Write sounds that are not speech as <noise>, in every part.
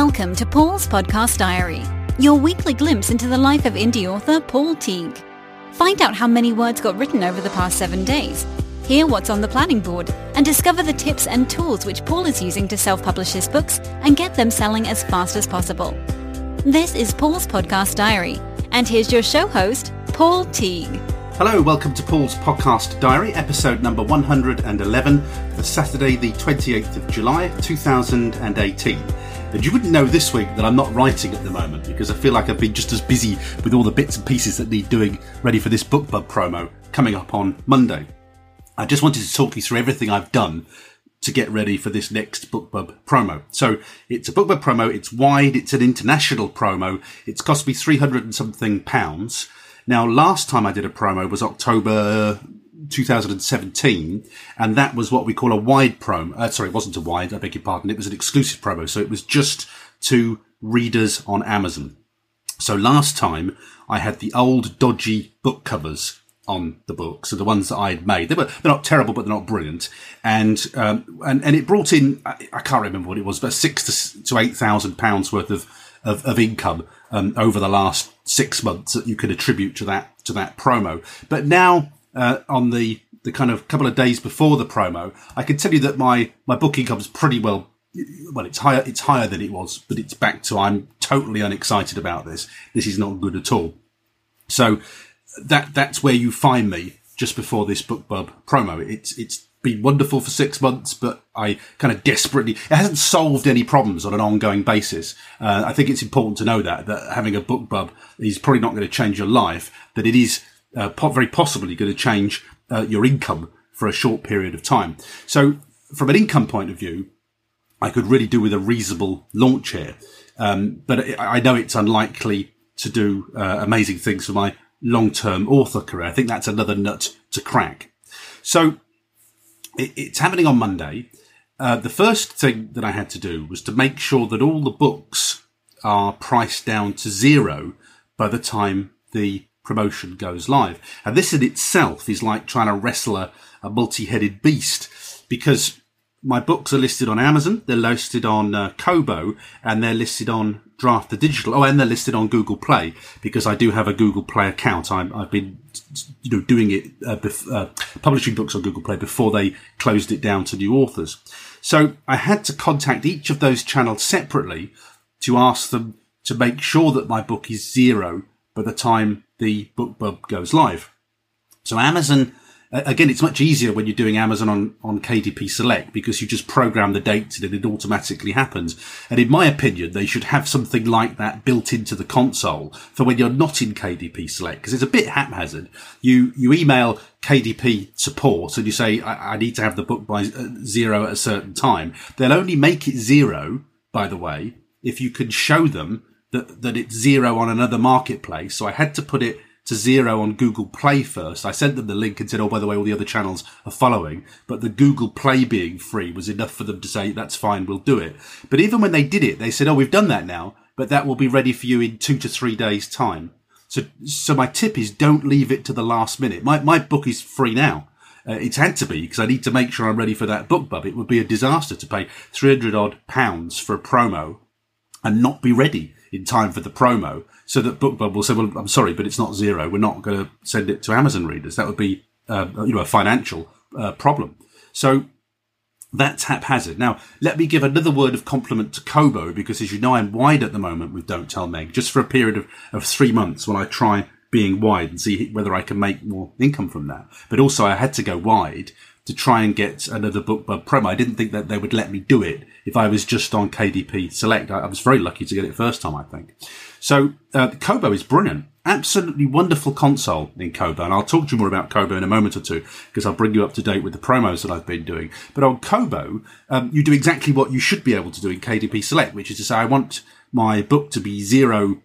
Welcome to Paul's Podcast Diary, your weekly glimpse into the life of indie author Paul Teague. Find out how many words got written over the past seven days, hear what's on the planning board, and discover the tips and tools which Paul is using to self-publish his books and get them selling as fast as possible. This is Paul's Podcast Diary, and here's your show host, Paul Teague. Hello, welcome to Paul's Podcast Diary, episode number 111 for Saturday, the 28th of July, 2018. And you wouldn't know this week that I'm not writing at the moment because I feel like I've been just as busy with all the bits and pieces that need doing ready for this BookBub promo coming up on Monday. I just wanted to talk you through everything I've done to get ready for this next BookBub promo. So it's a BookBub promo. It's wide. It's an international promo. It's cost me 300 and something pounds. Now, last time I did a promo was October 2017, and that was what we call a wide promo. Uh, sorry, it wasn't a wide, I beg your pardon. It was an exclusive promo. So it was just to readers on Amazon. So last time I had the old dodgy book covers on the books, so the ones that I'd made. They were they're not terrible, but they're not brilliant. And um, and and it brought in I, I can't remember what it was, but six to, to eight thousand pounds worth of of, of income um, over the last six months that you could attribute to that to that promo. But now uh, on the the kind of couple of days before the promo, I can tell you that my my book income's pretty well. Well, it's higher. It's higher than it was, but it's back to. I'm totally unexcited about this. This is not good at all. So that that's where you find me just before this BookBub promo. It's it's been wonderful for six months, but I kind of desperately it hasn't solved any problems on an ongoing basis. Uh, I think it's important to know that that having a BookBub is probably not going to change your life. That it is uh, very possibly going to change uh, your income for a short period of time. So, from an income point of view, I could really do with a reasonable launch here, um, but I know it's unlikely to do uh, amazing things for my long-term author career. I think that's another nut to crack. So, it, it's happening on Monday. Uh, the first thing that I had to do was to make sure that all the books are priced down to zero by the time the promotion goes live. And this in itself is like trying to wrestle a, a multi-headed beast because my books are listed on Amazon, they're listed on uh, Kobo, and they're listed on Draft the Digital. Oh, and they're listed on Google Play because I do have a Google Play account. i have been, you know, doing it, uh, bef- uh, publishing books on Google Play before they closed it down to new authors. So I had to contact each of those channels separately to ask them to make sure that my book is zero by the time the BookBub goes live. So Amazon, again, it's much easier when you're doing Amazon on, on KDP Select because you just program the dates and it automatically happens. And in my opinion, they should have something like that built into the console for when you're not in KDP Select because it's a bit haphazard. You, you email KDP support and you say, I, I need to have the book by uh, zero at a certain time. They'll only make it zero, by the way, if you can show them that, that it's zero on another marketplace. So I had to put it to zero on Google Play first. I sent them the link and said, oh, by the way, all the other channels are following. But the Google Play being free was enough for them to say, that's fine, we'll do it. But even when they did it, they said, oh, we've done that now, but that will be ready for you in two to three days time. So, so my tip is don't leave it to the last minute. My, my book is free now. Uh, it's had to be because I need to make sure I'm ready for that BookBub. It would be a disaster to pay 300 odd pounds for a promo and not be ready in time for the promo so that BookBub will say, well, I'm sorry, but it's not zero. We're not going to send it to Amazon readers. That would be, uh, you know, a financial uh, problem. So that's haphazard. Now, let me give another word of compliment to Kobo because as you know, I'm wide at the moment with Don't Tell Meg just for a period of, of three months while I try being wide and see whether I can make more income from that. But also I had to go wide to try and get another BookBub promo. I didn't think that they would let me do it if I was just on KDP Select. I, I was very lucky to get it first time, I think. So uh, Kobo is brilliant. Absolutely wonderful console in Kobo. And I'll talk to you more about Kobo in a moment or two because I'll bring you up to date with the promos that I've been doing. But on Kobo, um, you do exactly what you should be able to do in KDP Select, which is to say, I want my book to be zero,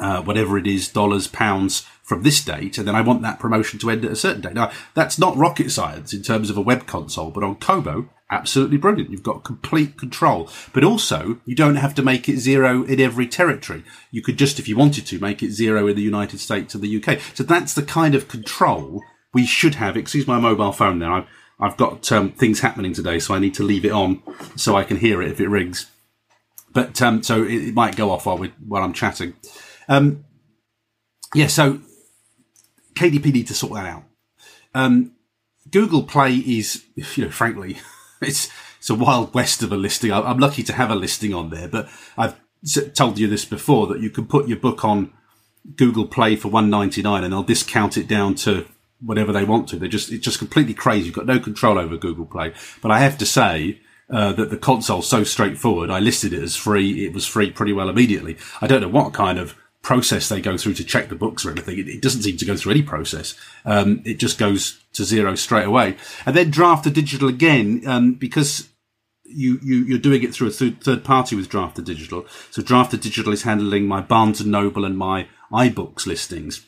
uh, whatever it is, dollars, pounds from this date, and then I want that promotion to end at a certain date. Now, that's not rocket science in terms of a web console, but on Kobo, absolutely brilliant. You've got complete control, but also you don't have to make it zero in every territory. You could just, if you wanted to, make it zero in the United States and the UK. So that's the kind of control we should have. Excuse my mobile phone now. I've, I've got um, things happening today, so I need to leave it on so I can hear it if it rings. But um, so it, it, might go off while we while I'm chatting. Um, yeah, so KDP need to sort that out. Um, Google Play is, you know, frankly, <laughs> it's it's a wild west of a listing. I'm lucky to have a listing on there, but I've told you this before that you can put your book on Google Play for 1.99 and they'll discount it down to whatever they want to. They're just, it's just completely crazy. You've got no control over Google Play. But I have to say, uh, that the console's so straightforward. I listed it as free. It was free pretty well immediately. I don't know what kind of process they go through to check the books or anything. It, it doesn't seem to go through any process. Um, it just goes to zero straight away. And then Draft2Digital again, um, because you, you, are doing it through a th- third party with Draft2Digital. So Draft2Digital is handling my Barnes and Noble and my iBooks listings.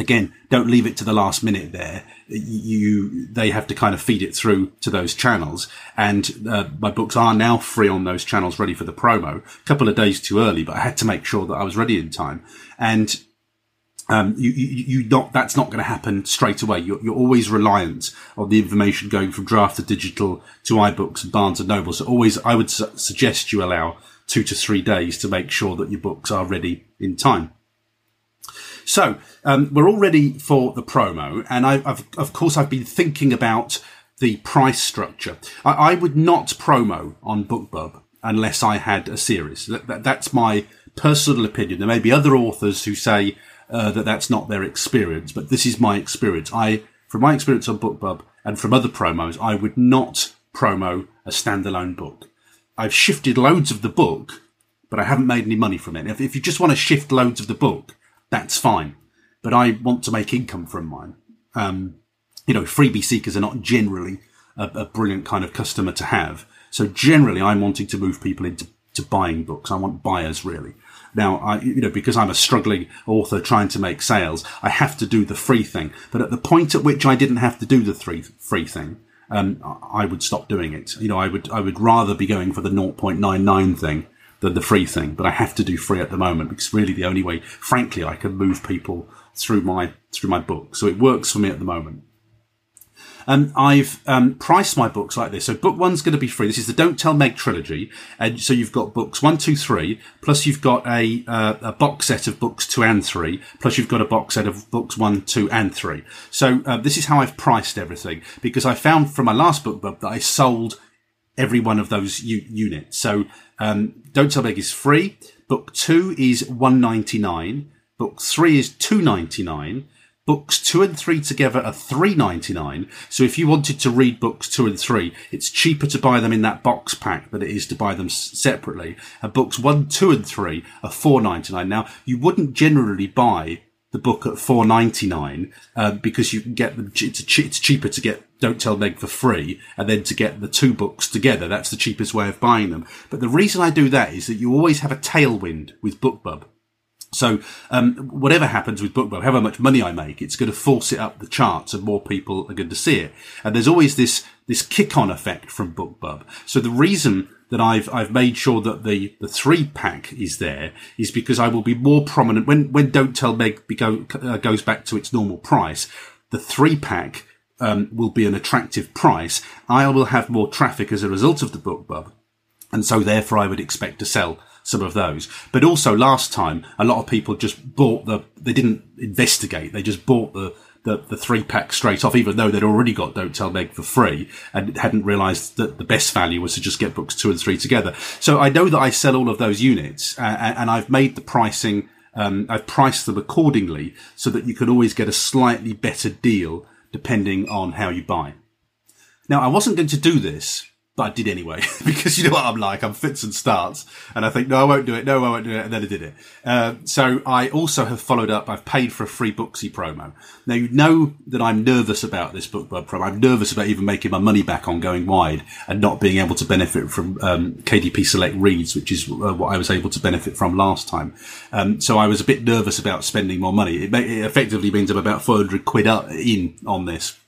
Again, don't leave it to the last minute there. You, they have to kind of feed it through to those channels. And uh, my books are now free on those channels, ready for the promo. A couple of days too early, but I had to make sure that I was ready in time. And um, you, you, you, not, that's not going to happen straight away. You're, you're, always reliant on the information going from Draft2Digital to iBooks and Barnes and Noble. So always, I would su- suggest you allow two to three days to make sure that your books are ready in time. So um, we're all ready for the promo, and I, have of course I've been thinking about the price structure. I, I, would not promo on BookBub unless I had a series. That, that, that's my personal opinion. There may be other authors who say uh, that that's not their experience, but this is my experience. I, from my experience on BookBub and from other promos, I would not promo a standalone book. I've shifted loads of the book, but I haven't made any money from it. If, if you just want to shift loads of the book, that's fine. But I want to make income from mine. Um, you know, freebie seekers are not generally a, a, brilliant kind of customer to have. So generally, I'm wanting to move people into to buying books. I want buyers really. Now, I, you know, because I'm a struggling author trying to make sales, I have to do the free thing. But at the point at which I didn't have to do the free free thing, um, I would stop doing it. You know, I would, I would rather be going for the 0.99 thing than the free thing. But I have to do free at the moment because really the only way, frankly, I can move people through my, through my book. So it works for me at the moment. Um, I've um, priced my books like this. So book one's going to be free. This is the Don't Tell Meg trilogy, and so you've got books one, two, three, plus you've got a uh, a box set of books two and three, plus you've got a box set of books one, two, and three. So uh, this is how I've priced everything because I found from my last book that I sold every one of those u- units. So um, Don't Tell Meg is free. Book two is one ninety nine. Book three is two ninety nine books two and three together are three ninety nine. So if you wanted to read books two and three, it's cheaper to buy them in that box pack than it is to buy them separately. And books one, two, and three are four ninety nine. Now you wouldn't generally buy the book at four ninety nine uh, because you can get them. It's, it's cheaper to get Don't Tell Meg for free, and then to get the two books together. That's the cheapest way of buying them. But the reason I do that is that you always have a tailwind with BookBub. So, um, whatever happens with BookBub, however much money I make, it's going to force it up the charts and more people are going to see it. And there's always this, this kick on effect from BookBub. So the reason that I've, I've made sure that the, the three pack is there is because I will be more prominent when, when Don't Tell Meg go, uh, goes back to its normal price. The three pack, um, will be an attractive price. I will have more traffic as a result of the BookBub. And so therefore I would expect to sell some of those. But also last time, a lot of people just bought the, they didn't investigate. They just bought the, the, the three pack straight off, even though they'd already got Don't Tell Meg for free and hadn't realized that the best value was to just get books two and three together. So I know that I sell all of those units uh, and I've made the pricing, um, I've priced them accordingly so that you can always get a slightly better deal depending on how you buy. Now, I wasn't going to do this but I did anyway <laughs> because you know what I'm like. I'm fits and starts, and I think no, I won't do it. No, I won't do it, and then I did it. Uh, so I also have followed up. I've paid for a Freebooksy promo. Now you know that I'm nervous about this BookBub promo. I'm nervous about even making my money back on going wide and not being able to benefit from um, KDP Select Reads, which is uh, what I was able to benefit from last time. Um, so I was a bit nervous about spending more money. It, it effectively means I'm about 400 quid up in on this.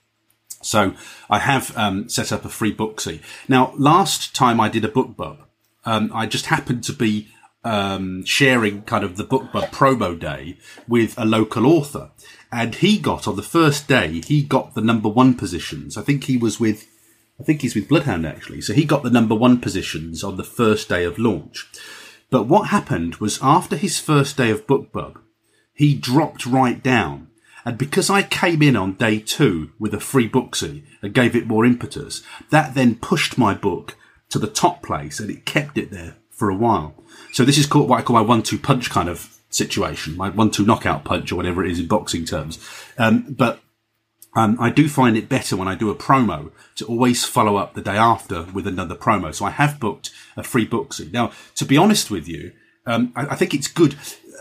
So I have um, set up a Freebooksy. Now, last time I did a BookBub, um, I just happened to be um, sharing kind of the BookBub promo day with a local author. And he got, on the first day, he got the number one positions. I think he was with, I think he's with Bloodhound actually. So he got the number one positions on the first day of launch. But what happened was after his first day of BookBub, he dropped right down. And because I came in on day two with a Freebooksy and gave it more impetus, that then pushed my book to the top place and it kept it there for a while. So this is called what I call my one-two punch kind of situation, my one-two knockout punch or whatever it is in boxing terms. Um, but um, I do find it better when I do a promo to always follow up the day after with another promo. So I have booked a Freebooksy. Now, to be honest with you, um, I, I, think it's good.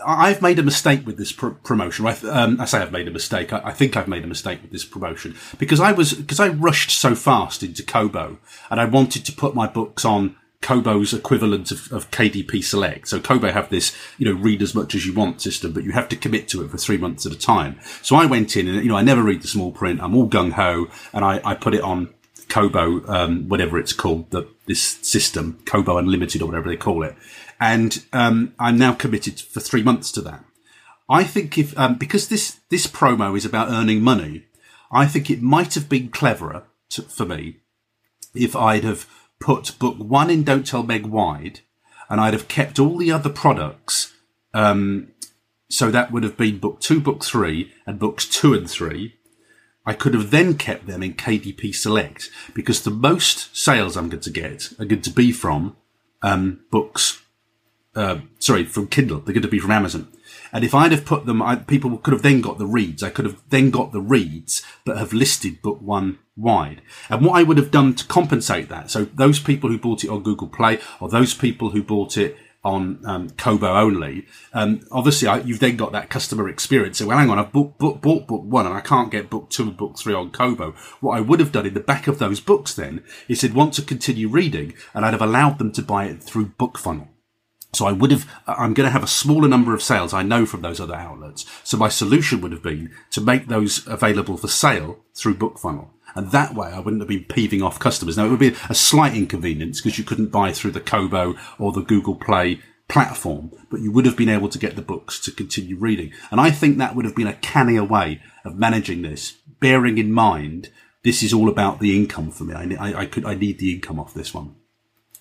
I've made a mistake with this pr- promotion. I, um, I, say I've made a mistake. I, I, think I've made a mistake with this promotion because I was because I rushed so fast into Kobo and I wanted to put my books on Kobo's equivalent of, of, KDP Select. So Kobo have this, you know, read as much as you want system, but you have to commit to it for three months at a time. So I went in and, you know, I never read the small print. I'm all gung ho and I, I put it on Kobo, um, whatever it's called, the, this system, Kobo Unlimited or whatever they call it. And, um, I'm now committed for three months to that. I think if, um, because this, this promo is about earning money, I think it might have been cleverer to, for me if I'd have put book one in Don't Tell Meg wide, and I'd have kept all the other products. Um, so that would have been book two, book three, and books two and three. I could have then kept them in KDP Select because the most sales I'm going to get are going to be from um, books. Uh, sorry, from Kindle. They're going to be from Amazon. And if I'd have put them, I, people could have then got the reads. I could have then got the reads, but have listed book one wide. And what I would have done to compensate that, so those people who bought it on Google Play or those people who bought it on um, Kobo only, um, obviously I, you've then got that customer experience. So, well, hang on, I've book, book, bought book one and I can't get book two and book three on Kobo. What I would have done in the back of those books then is said want to continue reading and I'd have allowed them to buy it through BookFunnel. So I would have, I'm going to have a smaller number of sales I know from those other outlets. So my solution would have been to make those available for sale through BookFunnel. And that way I wouldn't have been peeving off customers. Now it would be a slight inconvenience because you couldn't buy through the Kobo or the Google Play platform, but you would have been able to get the books to continue reading. And I think that would have been a cannier way of managing this, bearing in mind this is all about the income for me. I, I, I could, I need the income off this one.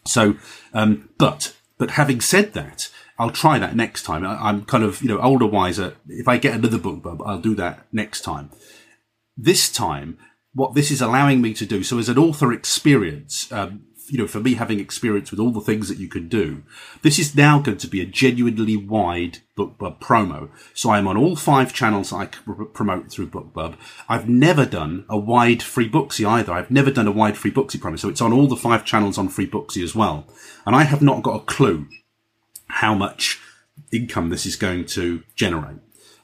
So, um, but but having said that, I'll try that next time. I, am kind of, you know, older, wiser. If I get another BookBub, I'll do that next time. This time, what this is allowing me to do, so as an author experience, um, you know, for me having experience with all the things that you can do, this is now going to be a genuinely wide BookBub promo. So I'm on all five channels I promote through BookBub. I've never done a wide Freebooksy either. I've never done a wide Freebooksy promo. So it's on all the five channels on Freebooksy as well. And I have not got a clue how much income this is going to generate.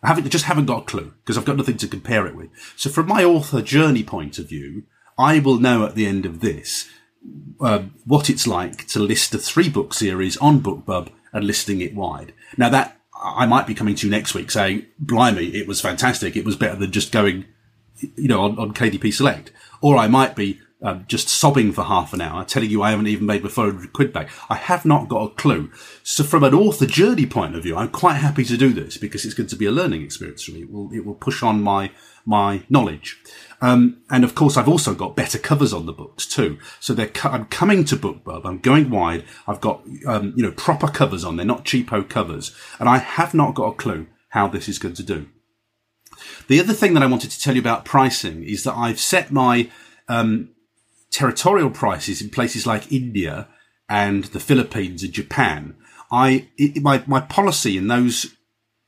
I haven't, just haven't got a clue because I've got nothing to compare it with. So from my author journey point of view, I will know at the end of this uh, what it's like to list a three book series on BookBub and listing it wide. Now that I might be coming to you next week saying, blimey, it was fantastic. It was better than just going, you know, on, on KDP Select. Or I might be um, just sobbing for half an hour, telling you I haven't even made my 400 quid back. I have not got a clue. So from an author journey point of view, I'm quite happy to do this because it's going to be a learning experience for me. It will, it will push on my, my knowledge. Um, and of course, I've also got better covers on the books too. So they're, I'm coming to BookBub. I'm going wide. I've got, um, you know, proper covers on. They're not cheapo covers. And I have not got a clue how this is going to do. The other thing that I wanted to tell you about pricing is that I've set my, um, territorial prices in places like India and the Philippines and Japan. I, it, my, my policy in those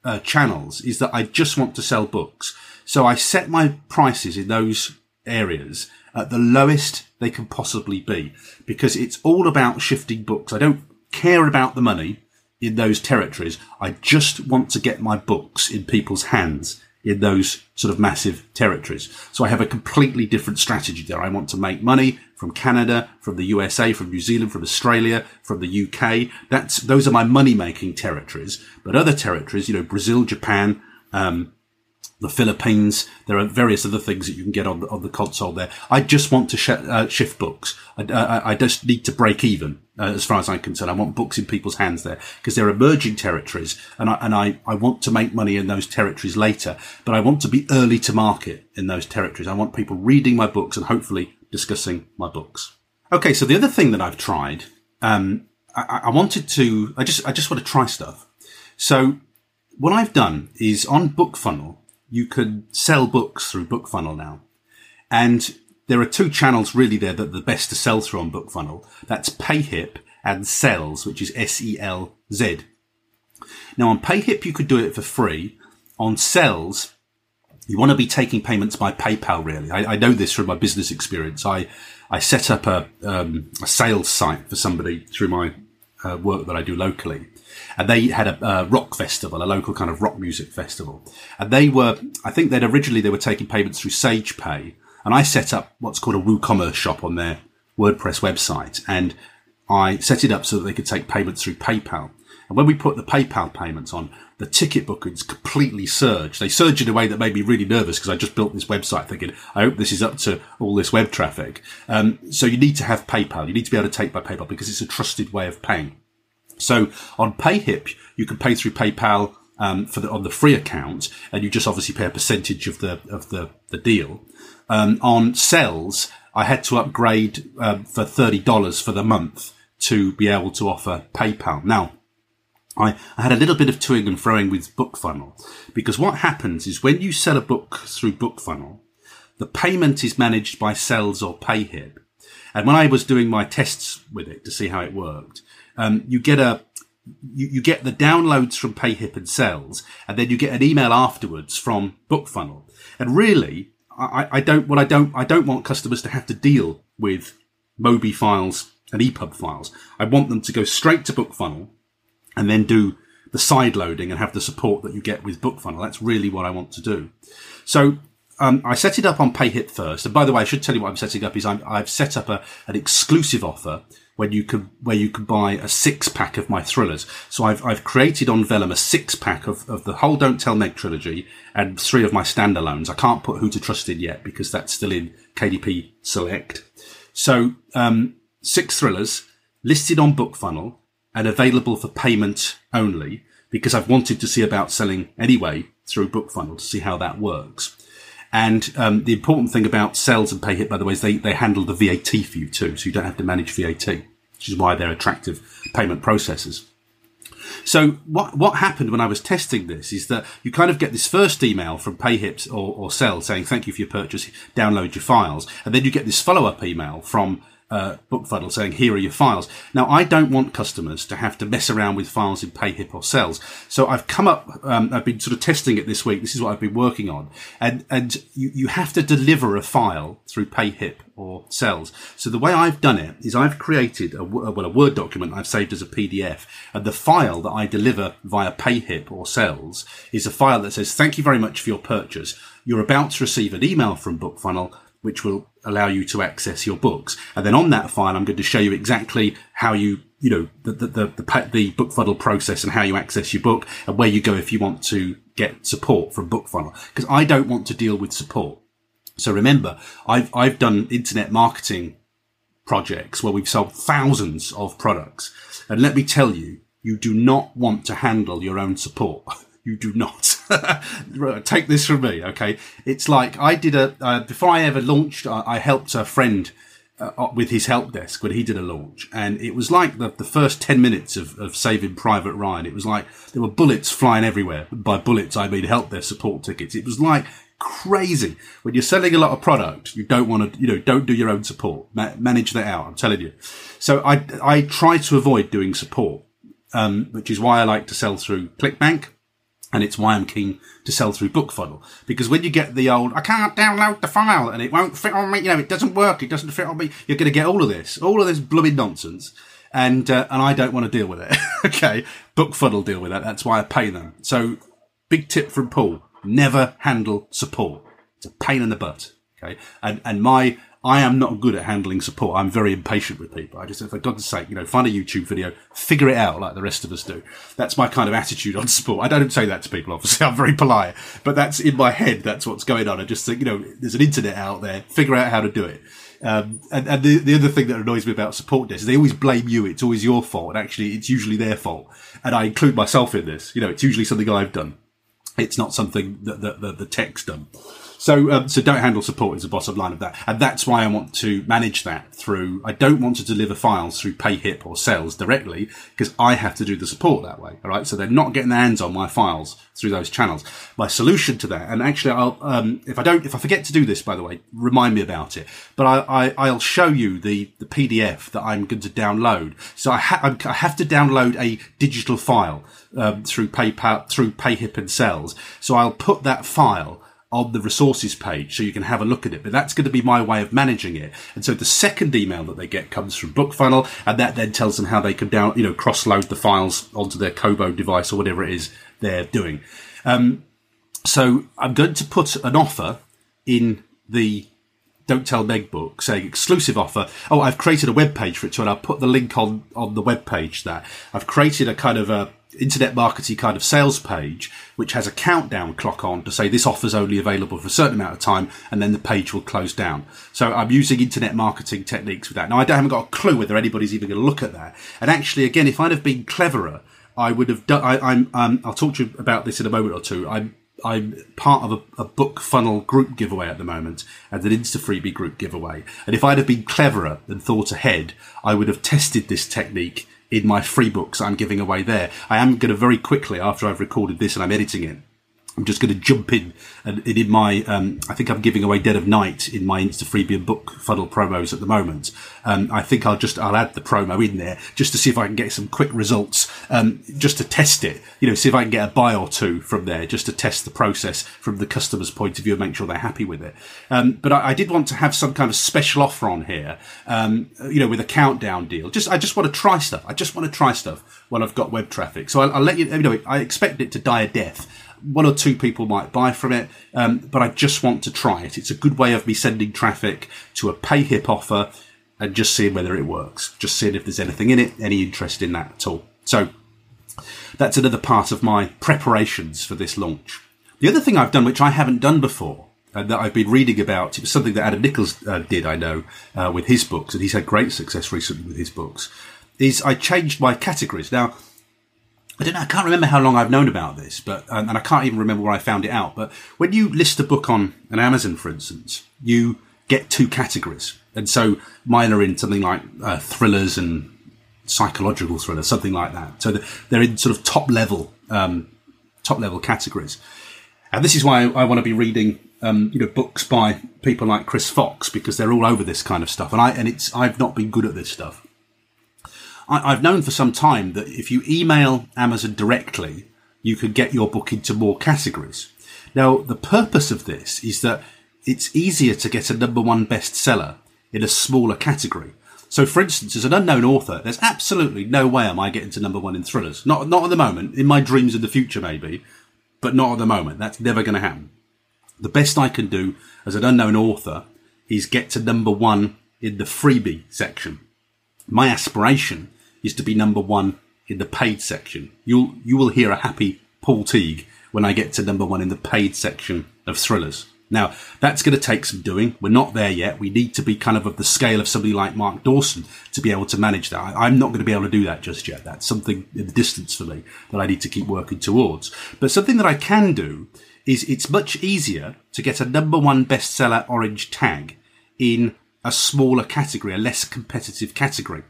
uh, channels is that I just want to sell books. So I set my prices in those areas at the lowest they can possibly be because it's all about shifting books. I don't care about the money in those territories. I just want to get my books in people's hands in those sort of massive territories. So I have a completely different strategy there. I want to make money from Canada, from the USA, from New Zealand, from Australia, from the UK. That's, those are my money making territories. But other territories, you know, Brazil, Japan, um, the Philippines. There are various other things that you can get on the, on the console there. I just want to sh- uh, shift books. I, I, I, just need to break even uh, as far as I'm concerned. I want books in people's hands there because they're emerging territories and I, and I, I want to make money in those territories later, but I want to be early to market in those territories. I want people reading my books and hopefully discussing my books. Okay. So the other thing that I've tried, um, I, I wanted to. I just I just want to try stuff. So what I've done is on BookFunnel, you can sell books through BookFunnel now, and there are two channels really there that are the best to sell through on BookFunnel. That's PayHip and Selz, which is S E L Z. Now on PayHip, you could do it for free. On Selz, you want to be taking payments by PayPal. Really, I, I know this from my business experience. I I set up a, um, a sales site for somebody through my uh, work that I do locally, and they had a, rock festival, a local kind of rock music festival, and they were I think that originally they were taking payments through SagePay, and I set up what's called a WooCommerce shop on their WordPress website, and I set it up so that they could take payments through PayPal. And when we put the PayPal payments on, the ticket bookings completely surged. They surged in a way that made me really nervous because I just built this website thinking, I hope this is up to all this web traffic. Um, so you need to have PayPal. You need to be able to take by PayPal because it's a trusted way of paying. So on PayHip, you can pay through PayPal um, for the, on the free account, and you just obviously pay a percentage of the of the the deal. Um, on Selz, I had to upgrade um, for thirty dollars for the month to be able to offer PayPal. Now, I, I had a little bit of toing and froing with BookFunnel because what happens is when you sell a book through BookFunnel, the payment is managed by Selz or PayHip. And when I was doing my tests with it to see how it worked, um, you get a you, you, get the downloads from PayHip and Selz, and then you get an email afterwards from BookFunnel. And really, I, I don't what I don't I don't want customers to have to deal with Mobi files and EPUB files. I want them to go straight to BookFunnel and then do the side loading and have the support that you get with BookFunnel. That's really what I want to do. So um, I set it up on PayHip first. And by the way, I should tell you what I'm setting up is i have set up a, an exclusive offer when you could where you could buy a six pack of my thrillers. So I've I've created on Vellum a six pack of, of the whole Don't Tell Meg trilogy and three of my standalones. I can't put Who to Trust in yet because that's still in KDP Select. So um, six thrillers listed on BookFunnel and available for payment only because I've wanted to see about selling anyway through BookFunnel to see how that works. And um, the important thing about Selz and PayHip, by the way, is they, they handle the VAT for you too, so you don't have to manage VAT, which is why they're attractive payment processors. So what what happened when I was testing this is that you kind of get this first email from PayHips or, or Selz saying thank you for your purchase, download your files, and then you get this follow up email from uh, BookFunnel saying, here are your files. Now, I don't want customers to have to mess around with files in PayHip or Selz. So I've come up, um, I've been sort of testing it this week. This is what I've been working on. And, and you, you have to deliver a file through PayHip or Selz. So the way I've done it is I've created a, well, a Word document I've saved as a PDF and the file that I deliver via PayHip or Selz is a file that says, thank you very much for your purchase. You're about to receive an email from BookFunnel which will allow you to access your books. And then on that file, I'm going to show you exactly how you, you know, the, the, the, the, the process and how you access your book and where you go if you want to get support from BookFunnel. Because I don't want to deal with support. So remember, I've, I've done internet marketing projects where we've sold thousands of products. And let me tell you, you do not want to handle your own support. <laughs> You do not. <laughs> Take this from me, okay? It's like I did a, uh, before I ever launched, I, I helped a friend uh, with his help desk when he did a launch. And it was like the, the first 10 minutes of, of Saving Private Ryan. It was like there were bullets flying everywhere. By bullets, I mean help desk support tickets. It was like crazy. When you're selling a lot of product, you don't want to, you know, don't do your own support. Ma- manage that out. I'm telling you. So I, I try to avoid doing support, um, which is why I like to sell through ClickBank and it's why I'm keen to sell through BookFunnel. Because when you get the old, I can't download the file and it won't fit on me, you know, it doesn't work, it doesn't fit on me, you're going to get all of this, all of this blooming nonsense. And, uh, and I don't want to deal with it. <laughs> okay. BookFunnel deal with that. That's why I pay them. So big tip from Paul. Never handle support. It's a pain in the butt. Okay. And, and my, I am not good at handling support. I'm very impatient with people. I just, for God's sake, you know, find a YouTube video, figure it out like the rest of us do. That's my kind of attitude on <laughs> support. I don't say that to people, obviously. <laughs> I'm very polite, but that's in my head. That's what's going on. I just think, you know, there's an internet out there. Figure out how to do it. Um, and, and the, the other thing that annoys me about support desks is they always blame you. It's always your fault. And actually, it's usually their fault. And I include myself in this. You know, it's usually something I've done. It's not something that, that, that the tech's done. So, um, so don't handle support is the bottom line of that. And that's why I want to manage that through, I don't want to deliver files through PayHip or Selz directly because I have to do the support that way. All right. So they're not getting their hands on my files through those channels. My solution to that, and actually I'll, um, if I don't, if I forget to do this, by the way, remind me about it, but I, I, will show you the, the PDF that I'm going to download. So I, ha- I have to download a digital file, um, through PayPal, through PayHip and Selz. So I'll put that file on the resources page so you can have a look at it. But that's going to be my way of managing it. And so the second email that they get comes from BookFunnel and that then tells them how they can down, you know, cross load the files onto their Kobo device or whatever it is they're doing. Um, so I'm going to put an offer in the don't Tell Meg book saying exclusive offer. Oh, I've created a web page for it so I'll put the link on, on the web page there. I've created a kind of a internet marketing kind of sales page, which has a countdown clock on to say this offer is only available for a certain amount of time, and then the page will close down. So I'm using internet marketing techniques with that. Now I haven't got a clue whether anybody's even going to look at that. And actually, again, if I'd have been cleverer, I would have done. I, am um, I'll talk to you about this in a moment or two. I'm I'm part of a, a, BookFunnel group giveaway at the moment and an Instafreebie group giveaway. And if I'd have been cleverer and thought ahead, I would have tested this technique in my free books I'm giving away there. I am going to very quickly, after I've recorded this and I'm editing it, I'm just going to jump in and in my, um, I think I'm giving away Dead of Night in my Insta Freebie BookFunnel promos at the moment. Um, I think I'll just, I'll add the promo in there just to see if I can get some quick results, um, just to test it, you know, see if I can get a buy or two from there, just to test the process from the customer's point of view and make sure they're happy with it. Um, but I, I, did want to have some kind of special offer on here, um, you know, with a countdown deal. Just, I just want to try stuff. I just want to try stuff while I've got web traffic. So I'll, I'll let you, you know, I expect it to die a death one or two people might buy from it, um, but I just want to try it. It's a good way of me sending traffic to a PayHip offer and just seeing whether it works. Just seeing if there's anything in it, any interest in that at all. So that's another part of my preparations for this launch. The other thing I've done, which I haven't done before, uh, that I've been reading about, it was something that Adam Nichols uh, did, I know, uh, with his books, and he's had great success recently with his books, is I changed my categories. Now, I don't know. I can't remember how long I've known about this, but and I can't even remember where I found it out. But when you list a book on an Amazon, for instance, you get two categories, and so mine are in something like uh, thrillers and psychological thrillers, something like that. So they're in sort of top level, um, top level categories. And this is why I, want to be reading, um, you know, books by people like Chris Fox because they're all over this kind of stuff. And I and it's I've not been good at this stuff. I, have known for some time that if you email Amazon directly, you could get your book into more categories. Now, the purpose of this is that it's easier to get a number one bestseller in a smaller category. So, for instance, as an unknown author, there's absolutely no way am I getting to number one in thrillers. Not, not at the moment. In my dreams in the future, maybe, but not at the moment. That's never going to happen. The best I can do as an unknown author is get to number one in the freebie section. My aspiration is to be number one in the paid section. You'll, you will hear a happy Paul Teague when I get to number one in the paid section of thrillers. Now, that's going to take some doing. We're not there yet. We need to be kind of of the scale of somebody like Mark Dawson to be able to manage that. I'm not going to be able to do that just yet. That's something in the distance for me that I need to keep working towards. But something that I can do is it's much easier to get a number one bestseller orange tag in a smaller category, a less competitive category.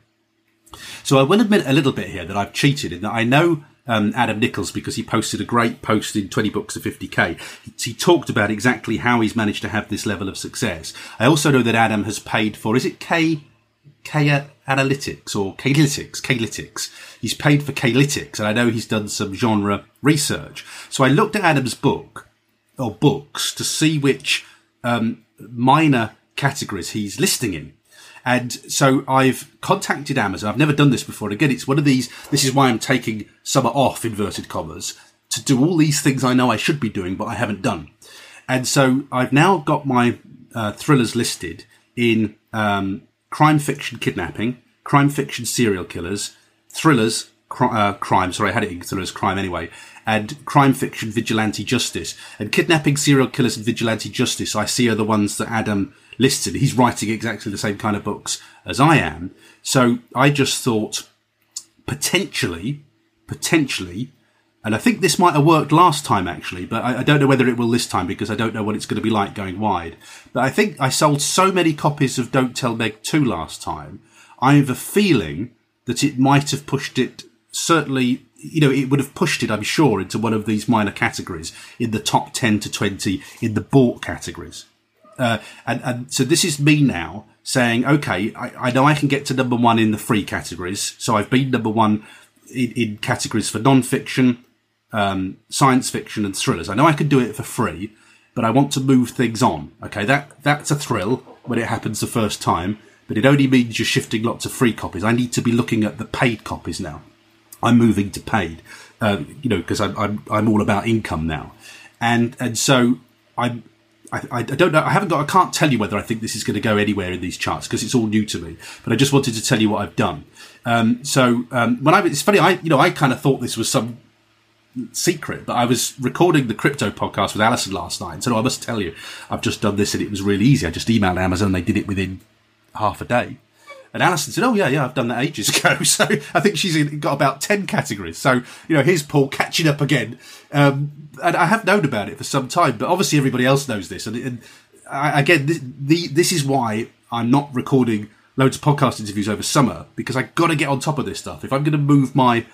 So I will admit a little bit here that I've cheated in that I know um, Adam Nichols because he posted a great post in 20 books to 50k. He, he, talked about exactly how he's managed to have this level of success. I also know that Adam has paid for, is it K, K Analytics or K-Lytics? K-Lytics. He's paid for K-Lytics and I know he's done some genre research. So I looked at Adam's book or books to see which um, minor categories he's listing in. And so I've contacted Amazon. I've never done this before. Again, it's one of these, this is why I'm taking summer off, inverted commas, to do all these things I know I should be doing, but I haven't done. And so I've now got my uh, thrillers listed in um, crime fiction kidnapping, crime fiction serial killers, thrillers, cr- uh, crime, sorry, I had it in thrillers, crime anyway, and crime fiction vigilante justice. And kidnapping serial killers and vigilante justice, I see are the ones that Adam listed. He's writing exactly the same kind of books as I am. So I just thought potentially, potentially, And I think this might have worked last time actually, but I, I, don't know whether it will this time because I don't know what it's going to be like going wide. But I think I sold so many copies of Don't Tell Meg 2 last time. I have a feeling that it might have pushed it certainly, you know, it would have pushed it, I'm sure, into one of these minor categories in the top 10 to 20 in the bought categories. Uh, and, and so this is me now saying, okay, I, I know I can get to number one in the free categories. So I've been number one in, in categories for non-fiction, um, science fiction and thrillers. I know I can do it for free, but I want to move things on. Okay, that that's a thrill when it happens the first time, but it only means you're shifting lots of free copies. I need to be looking at the paid copies now. I'm moving to paid, uh, you know, because I'm, I'm I'm all about income now, and and so I'm. I, I don't know. I haven't got. I can't tell you whether I think this is going to go anywhere in these charts because it's all new to me. But I just wanted to tell you what I've done. Um, so um, when I, it's funny. I you know I kind of thought this was some secret, but I was recording the crypto podcast with Alison last night. So I must tell you, I've just done this and it was really easy. I just emailed Amazon and they did it within half a day. And Alison said, "Oh yeah, yeah, I've done that ages <laughs> ago." So I think she's got about ten categories. So you know, here's Paul catching up again. Um, and I have known about it for some time, but obviously everybody else knows this. And, and I, again, this, the, this is why I'm not recording loads of podcast interviews over summer because I got to get on top of this stuff. If I'm going to move my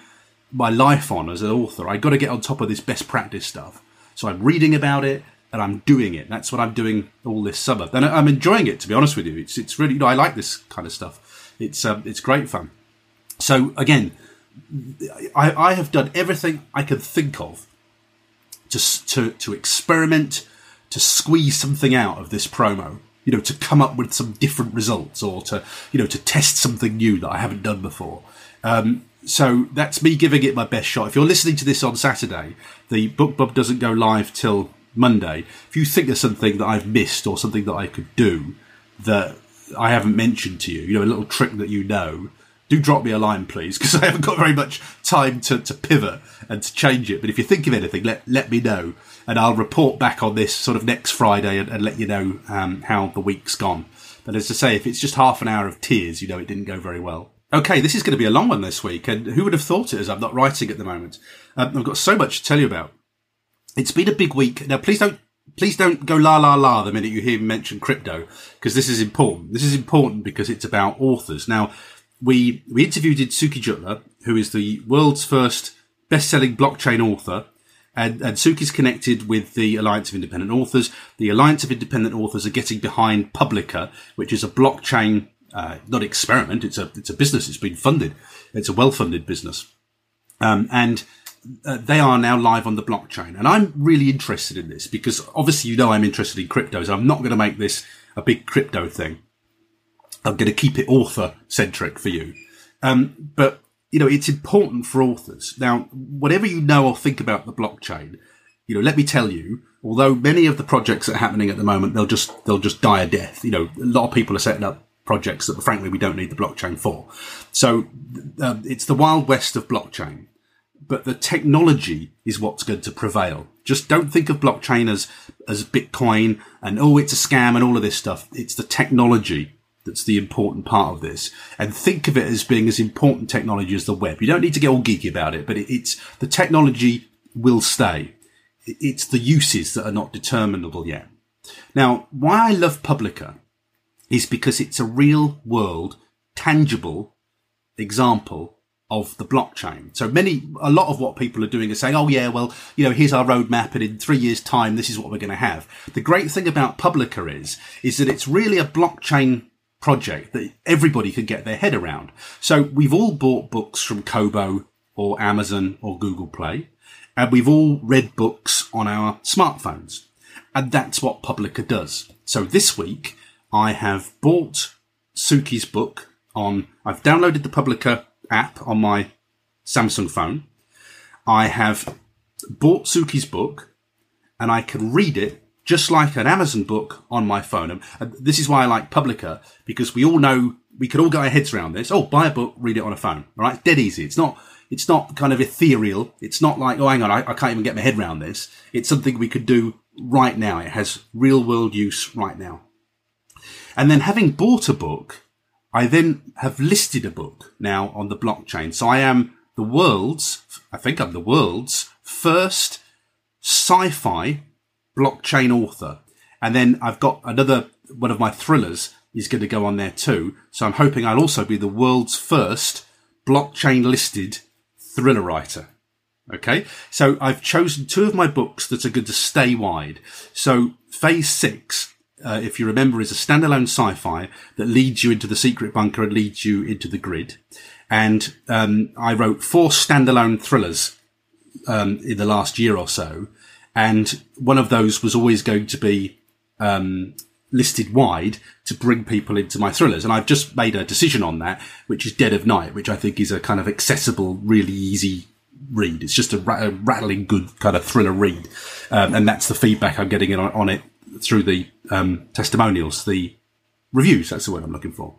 my life on as an author, I got to get on top of this best practice stuff. So I'm reading about it and I'm doing it. That's what I'm doing all this summer, and I'm enjoying it. To be honest with you, it's it's really you know I like this kind of stuff. It's um, it's great fun. So again, I, I have done everything I can think of to to to experiment to squeeze something out of this promo you know, to come up with some different results or to, you know, to test something new that I haven't done before. Um, so that's me giving it my best shot. If you're listening to this on Saturday, the BookBub doesn't go live till Monday. If you think there's something that I've missed or something that I could do that I haven't mentioned to you, you know, a little trick that you know, do drop me a line, please, <laughs> because I haven't got very much time to, to pivot and to change it. But if you think of anything, let, let me know. And I'll report back on this sort of next Friday and, and let you know um, how the week's gone. But as I say, if it's just half an hour of tears, you know, it didn't go very well. Okay, this is going to be a long one this week, and who would have thought it as I'm not writing at the moment? Um, I've got so much to tell you about. It's been a big week. Now, please don't please don't go la la la the minute you hear me mention crypto, because this is important. This is important because it's about authors. Now, we we interviewed Suki Jutla, who is the world's first best-selling blockchain author, and, and Suki's connected with the Alliance of Independent Authors. The Alliance of Independent Authors are getting behind Publica, which is a blockchain uh, not experiment. It's a it's a business. It's been funded. It's a well funded business, um, and uh, they are now live on the blockchain. And I'm really interested in this because obviously you know I'm interested in cryptos. I'm not going to make this a big crypto thing. I'm going to keep it author centric for you. Um, but you know it's important for authors now. Whatever you know or think about the blockchain, you know, let me tell you, although many of the projects that are happening at the moment, they'll just they'll just die a death. You know, a lot of people are setting up projects that, frankly, we don't need the blockchain for. So uh, it's the wild west of blockchain, but the technology is what's going to prevail. Just don't think of blockchain as as Bitcoin and oh, it's a scam and all of this stuff. It's the technology that's the important part of this, and think of it as being as important technology as the web. You don't need to get all geeky about it, but it, it's the technology will stay. It's the uses that are not determinable yet. Now, why I love Publica is because it's a real world, tangible example of the blockchain. So many, a lot of what people are doing is saying, oh yeah, well, you know, here's our roadmap and in three years time, this is what we're going to have. The great thing about Publica is, is that it's really a blockchain project that everybody can get their head around. So we've all bought books from Kobo or Amazon or Google Play, and we've all read books on our smartphones. And that's what Publica does. So this week, I have bought Suki's book on, I've downloaded the Publica app on my Samsung phone. I have bought Suki's book and I can read it just like an Amazon book on my phone. And uh, this is why I like Publica because we all know we could all get our heads around this. Oh, buy a book, read it on a phone. All right. Dead easy. It's not, it's not kind of ethereal. It's not like, oh, hang on, I, I can't even get my head around this. It's something we could do right now. It has real world use right now. And then having bought a book, I then have listed a book now on the blockchain. So I am the world's, I think I'm the world's first sci-fi blockchain author. And then I've got another one of my thrillers is going to go on there too. So I'm hoping I'll also be the world's first blockchain listed thriller writer. Okay. So I've chosen two of my books that are going to stay wide. So phase six, uh, if you remember, is a standalone sci-fi that leads you into the secret bunker and leads you into the grid. And um, I wrote four standalone thrillers um, in the last year or so, and one of those was always going to be um, listed wide to bring people into my thrillers. And I've just made a decision on that, which is Dead of Night, which I think is a kind of accessible, really easy read. It's just a, a rattling good kind of thriller read. Um, and that's the feedback I'm getting on, on it through the um, testimonials, the reviews. That's the word I'm looking for.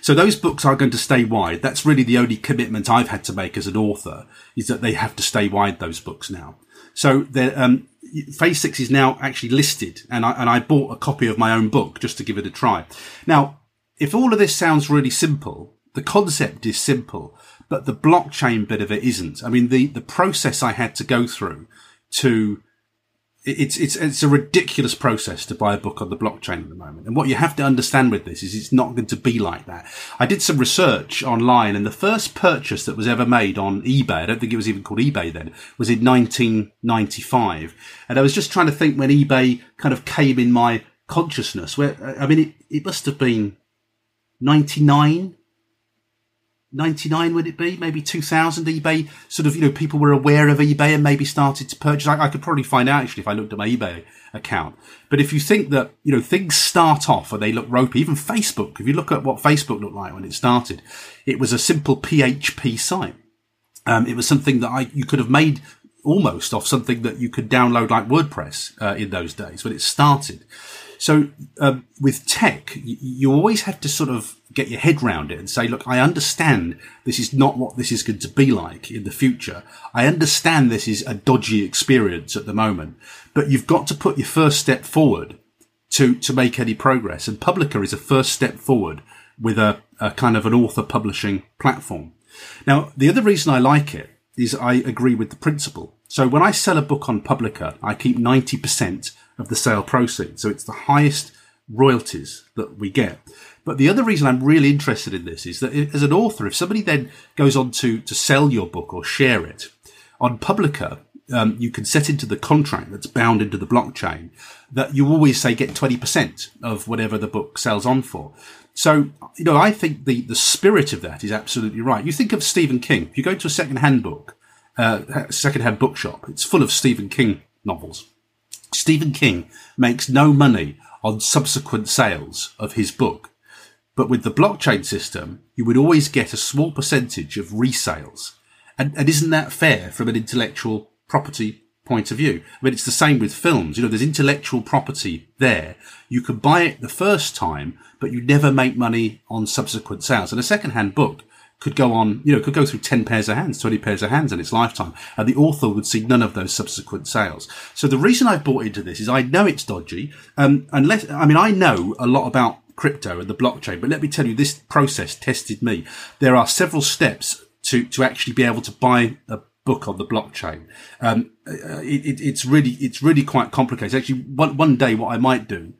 So those books are going to stay wide. That's really the only commitment I've had to make as an author is that they have to stay wide. Those books now. So um, Phase Six is now actually listed, and I and I bought a copy of my own book just to give it a try. Now, if all of this sounds really simple, the concept is simple, but the blockchain bit of it isn't. I mean, the the process I had to go through to it's it's it's a ridiculous process to buy a book on the blockchain at the moment. And what you have to understand with this is it's not going to be like that. I did some research online, and the first purchase that was ever made on eBay, I don't think it was even called eBay then, was in 1995. And I was just trying to think when eBay kind of came in my consciousness. Where I mean, it, it must have been 99 99 would it be? Maybe 2000 ebay sort of you know people were aware of ebay and maybe started to purchase. I, I, could probably find out actually if i looked at my ebay account. But if you think that you know things start off and they look ropey even facebook if you look at what facebook looked like when it started it was a simple php site. Um, it was something that i you could have made almost off something that you could download like wordpress uh, in those days when it started so um, with tech, you, always have to sort of get your head around it and say, look, I understand this is not what this is going to be like in the future. I understand this is a dodgy experience at the moment, but you've got to put your first step forward to, to make any progress. And Publica is a first step forward with a, a kind of an author publishing platform. Now, the other reason I like it is I agree with the principle. So when I sell a book on Publica, I keep 90% of the sale proceeds. So it's the highest royalties that we get. But the other reason I'm really interested in this is that as an author, if somebody then goes on to, to sell your book or share it on Publica, um, you can set into the contract that's bound into the blockchain that you always say get 20% of whatever the book sells on for. So, you know, I think the, the spirit of that is absolutely right. You think of Stephen King. If you go to a second-hand book, uh, second-hand bookshop, it's full of Stephen King novels. Stephen King makes no money on subsequent sales of his book. But with the blockchain system, you would always get a small percentage of resales. And, and isn't that fair from an intellectual property point of view? I mean, it's the same with films. You know, there's intellectual property there. You could buy it the first time, but you never make money on subsequent sales. And a second-hand book could go on, you know, could go through 10 pairs of hands, 20 pairs of hands in its lifetime. And the author would see none of those subsequent sales. So the reason I've bought into this is I know it's dodgy. Um, unless, I mean, I know a lot about crypto and the blockchain, but let me tell you, this process tested me. There are several steps to, to actually be able to buy a book on the blockchain. Um, uh, it, it, it's really, it's really quite complicated. Actually, one, one day what I might do,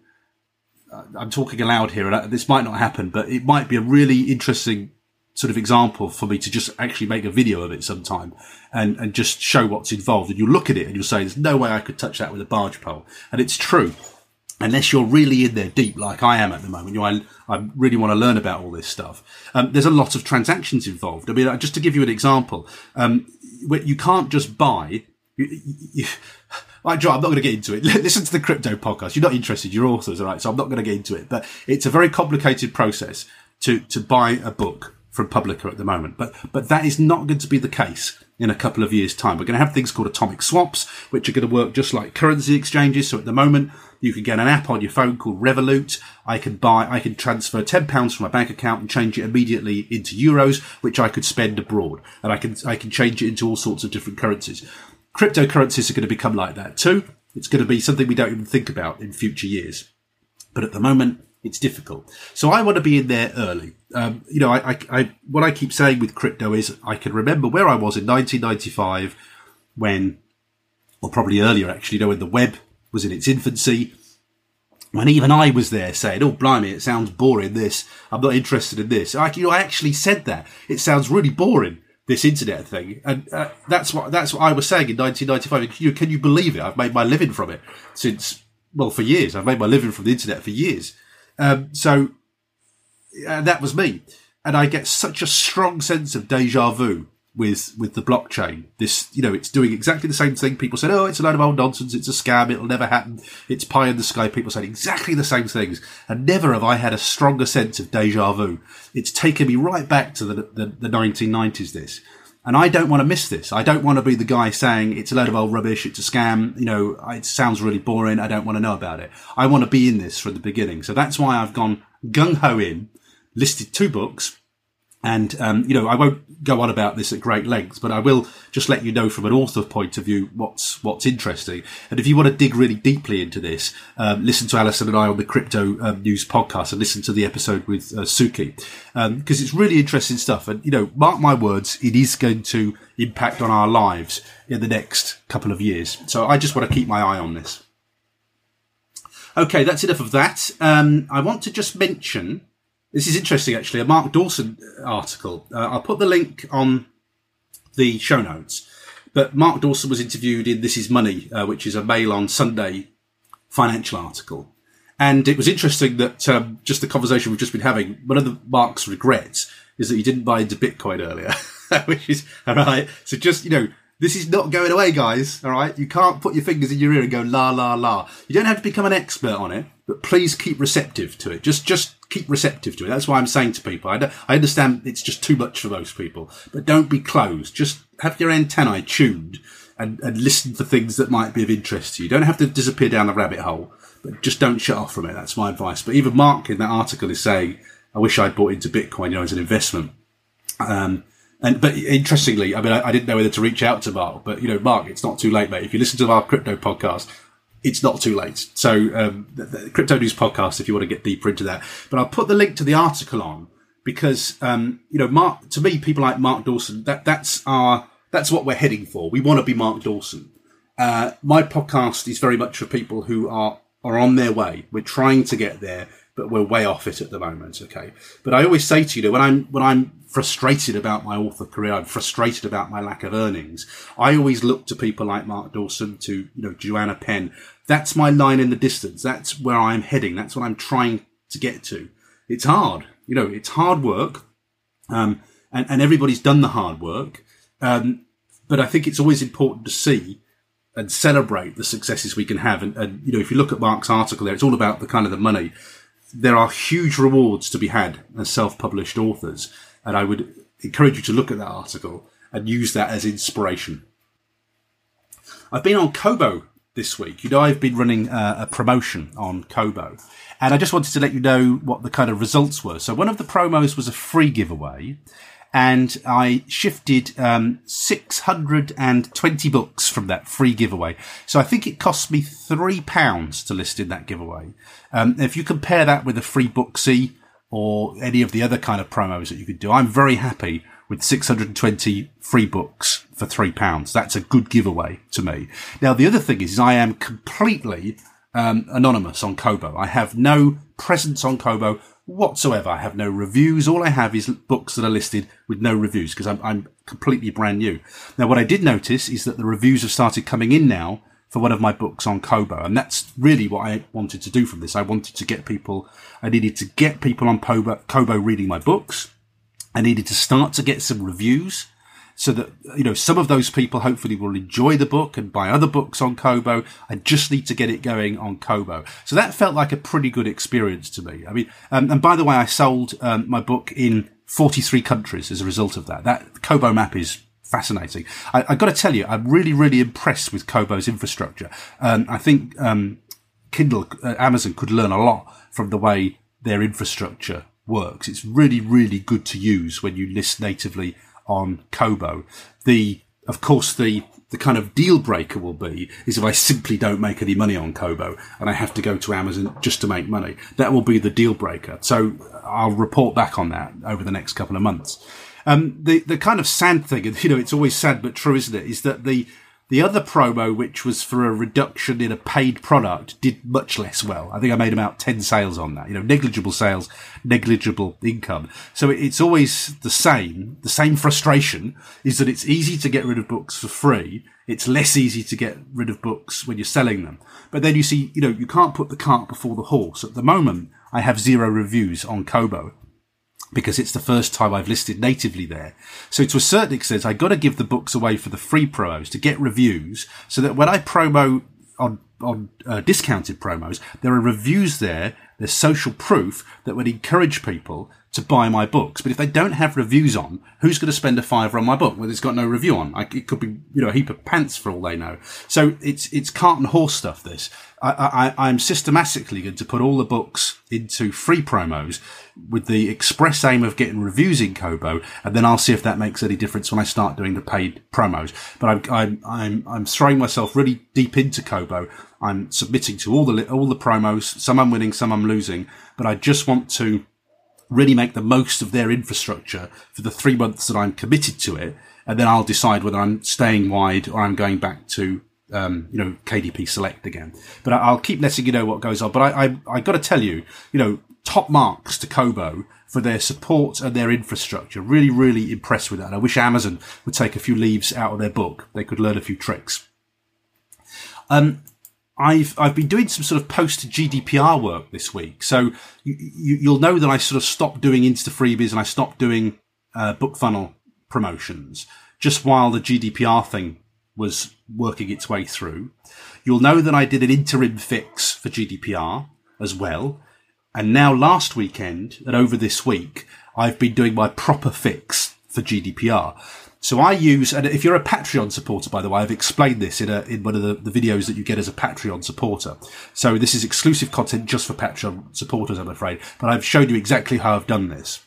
uh, I'm talking aloud here, and this might not happen, but it might be a really interesting sort of example for me to just actually make a video of it sometime and, and just show what's involved. And you'll look at it and you'll say, there's no way I could touch that with a barge pole. And it's true. Unless you're really in there deep, like I am at the moment, you know, I, I really want to learn about all this stuff. Um, there's a lot of transactions involved. I mean, just to give you an example, um, you can't just buy. You, you, <sighs> I'm not going to get into it. <laughs> Listen to the crypto podcast. You're not interested. You're authors, all right? So I'm not going to get into it. But it's a very complicated process to to buy a book from Publica at the moment. But, but that is not going to be the case in a couple of years time. We're going to have things called atomic swaps, which are going to work just like currency exchanges. So at the moment, you can get an app on your phone called Revolut. I can buy, I can transfer £10 from my bank account and change it immediately into euros, which I could spend abroad. And I can, I can change it into all sorts of different currencies. Cryptocurrencies are going to become like that too. It's going to be something we don't even think about in future years. But at the moment, it's difficult. So I want to be in there early. Um, you know, I, I, I, what I keep saying with crypto is I can remember where I was in 1995 when, or probably earlier actually, you know, when the web was in its infancy, when even I was there saying, "Oh, blimey, it sounds boring. This, I'm not interested in this." I, you know, I actually said that it sounds really boring this internet thing, and uh, that's what that's what I was saying in 1995. You, can you believe it? I've made my living from it since well for years. I've made my living from the internet for years. Um, so uh, that was me, and I get such a strong sense of deja vu with with the blockchain. This, you know, it's doing exactly the same thing. People said, "Oh, it's a load of old nonsense. It's a scam. It'll never happen. It's pie in the sky." People said exactly the same things, and never have I had a stronger sense of deja vu. It's taken me right back to the the, the 1990s. This. And I don't want to miss this. I don't want to be the guy saying it's a load of old rubbish. It's a scam. You know, it sounds really boring. I don't want to know about it. I want to be in this from the beginning. So that's why I've gone gung ho in, listed two books, and, um, you know, I won't go on about this at great length, but I will just let you know from an author point of view what's, what's interesting. And if you want to dig really deeply into this, um, listen to Alison and I on the Crypto um, News podcast and listen to the episode with uh, Suki, because um, it's really interesting stuff. And, you know, mark my words, it is going to impact on our lives in the next couple of years. So I just want to keep my eye on this. Okay, that's enough of that. Um, I want to just mention this is interesting, actually. A Mark Dawson article. Uh, I'll put the link on the show notes. But Mark Dawson was interviewed in This Is Money, uh, which is a Mail on Sunday financial article. And it was interesting that um, just the conversation we've just been having, one of the Mark's regrets is that he didn't buy into Bitcoin earlier, <laughs> which is all right. So just, you know, this is not going away, guys. All right. You can't put your fingers in your ear and go la, la, la. You don't have to become an expert on it, but please keep receptive to it. Just, just keep receptive to it. That's why I'm saying to people, I, I understand it's just too much for most people, but don't be closed. Just have your antennae tuned and, and listen for things that might be of interest to you. Don't have to disappear down the rabbit hole, but just don't shut off from it. That's my advice. But even Mark in that article is saying, I wish I'd bought into Bitcoin, you know, as an investment. Um, and but interestingly, I mean, I, I, didn't know whether to reach out to Mark, but you know, Mark, it's not too late, mate. If you listen to our crypto podcast, it's not too late. So, um, the, the, Crypto News podcast, if you want to get deeper into that. But I'll put the link to the article on because, um, you know, Mark, to me, people like Mark Dawson, that, that's our, that's what we're heading for. We want to be Mark Dawson. Uh, my podcast is very much for people who are, are on their way. We're trying to get there, but we're way off it at the moment. Okay. But I always say to you, when I'm, when I'm frustrated about my author career. I'm frustrated about my lack of earnings. I always look to people like Mark Dawson, to, you know, Joanna Penn. That's my line in the distance. That's where I'm heading. That's what I'm trying to get to. It's hard. You know, it's hard work. Um, and, and everybody's done the hard work. Um, but I think it's always important to see and celebrate the successes we can have. And, and, you know, if you look at Mark's article there, it's all about the kind of the money. There are huge rewards to be had as self-published authors. And I would encourage you to look at that article and use that as inspiration. I've been on Kobo this week. You know, I've been running a promotion on Kobo, and I just wanted to let you know what the kind of results were. So one of the promos was a free giveaway, and I shifted um, 620 books from that free giveaway. So I think it cost me three pounds to list in that giveaway. Um, if you compare that with a Freebooksy or any of the other kind of promos that you could do. I'm very happy with 620 free books for three pounds. That's a good giveaway to me. Now, the other thing is, is I am completely um, anonymous on Kobo. I have no presence on Kobo whatsoever. I have no reviews. All I have is books that are listed with no reviews because I'm, I'm completely brand new. Now, what I did notice is that the reviews have started coming in now for one of my books on Kobo. And that's really what I wanted to do from this. I wanted to get people, I needed to get people on Kobo, Kobo reading my books. I needed to start to get some reviews so that, you know, some of those people hopefully will enjoy the book and buy other books on Kobo. I just need to get it going on Kobo. So that felt like a pretty good experience to me. I mean, um, and by the way, I sold um, my book in 43 countries as a result of that. That Kobo map is fascinating. I, have got to tell you, I'm really, really impressed with Kobo's infrastructure. Um, I think um, Kindle, uh, Amazon could learn a lot from the way their infrastructure works. It's really, really good to use when you list natively on Kobo. The, of course, the the kind of deal breaker will be is if I simply don't make any money on Kobo and I have to go to Amazon just to make money. That will be the deal breaker. So I'll report back on that over the next couple of months. Um, the the kind of sad thing, you know, it's always sad but true, isn't it? Is that the The other promo, which was for a reduction in a paid product, did much less well. I think I made about 10 sales on that. You know, negligible sales, negligible income. So it's always the same. The same frustration is that it's easy to get rid of books for free. It's less easy to get rid of books when you're selling them. But then you see, you know, you can't put the cart before the horse. At the moment, I have zero reviews on Kobo because it's the first time I've listed natively there. So to a certain extent, I got to give the books away for the free promos to get reviews so that when I promo on, on uh, discounted promos, there are reviews there. There's social proof that would encourage people to buy my books. But if they don't have reviews on, who's going to spend a fiver on my book when it's got no review on? I, it could be, you know, a heap of pants for all they know. So it's, it's cart and horse stuff, this. I, I, I'm systematically going to put all the books into free promos with the express aim of getting reviews in Kobo, and then I'll see if that makes any difference when I start doing the paid promos. But I'm I'm I'm, I'm throwing myself really deep into Kobo. I'm submitting to all the all the promos. Some I'm winning, some I'm losing, but I just want to really make the most of their infrastructure for the three months that I'm committed to it, and then I'll decide whether I'm staying wide or I'm going back to um, you know, KDP Select again. But I'll keep letting you know what goes on. But I, I, I got to tell you, you know, top marks to Kobo for their support and their infrastructure. Really, really impressed with that. And I wish Amazon would take a few leaves out of their book. They could learn a few tricks. Um, I've I've been doing some sort of post GDPR work this week, so you, will know that I sort of stopped doing Instafreebies and I stopped doing uh, BookFunnel promotions just while the GDPR thing was working its way through. You'll know that I did an interim fix for GDPR as well. And now last weekend and over this week, I've been doing my proper fix for GDPR. So I use, and if you're a Patreon supporter, by the way, I've explained this in a, in one of the, the videos that you get as a Patreon supporter. So this is exclusive content just for Patreon supporters, I'm afraid, but I've shown you exactly how I've done this.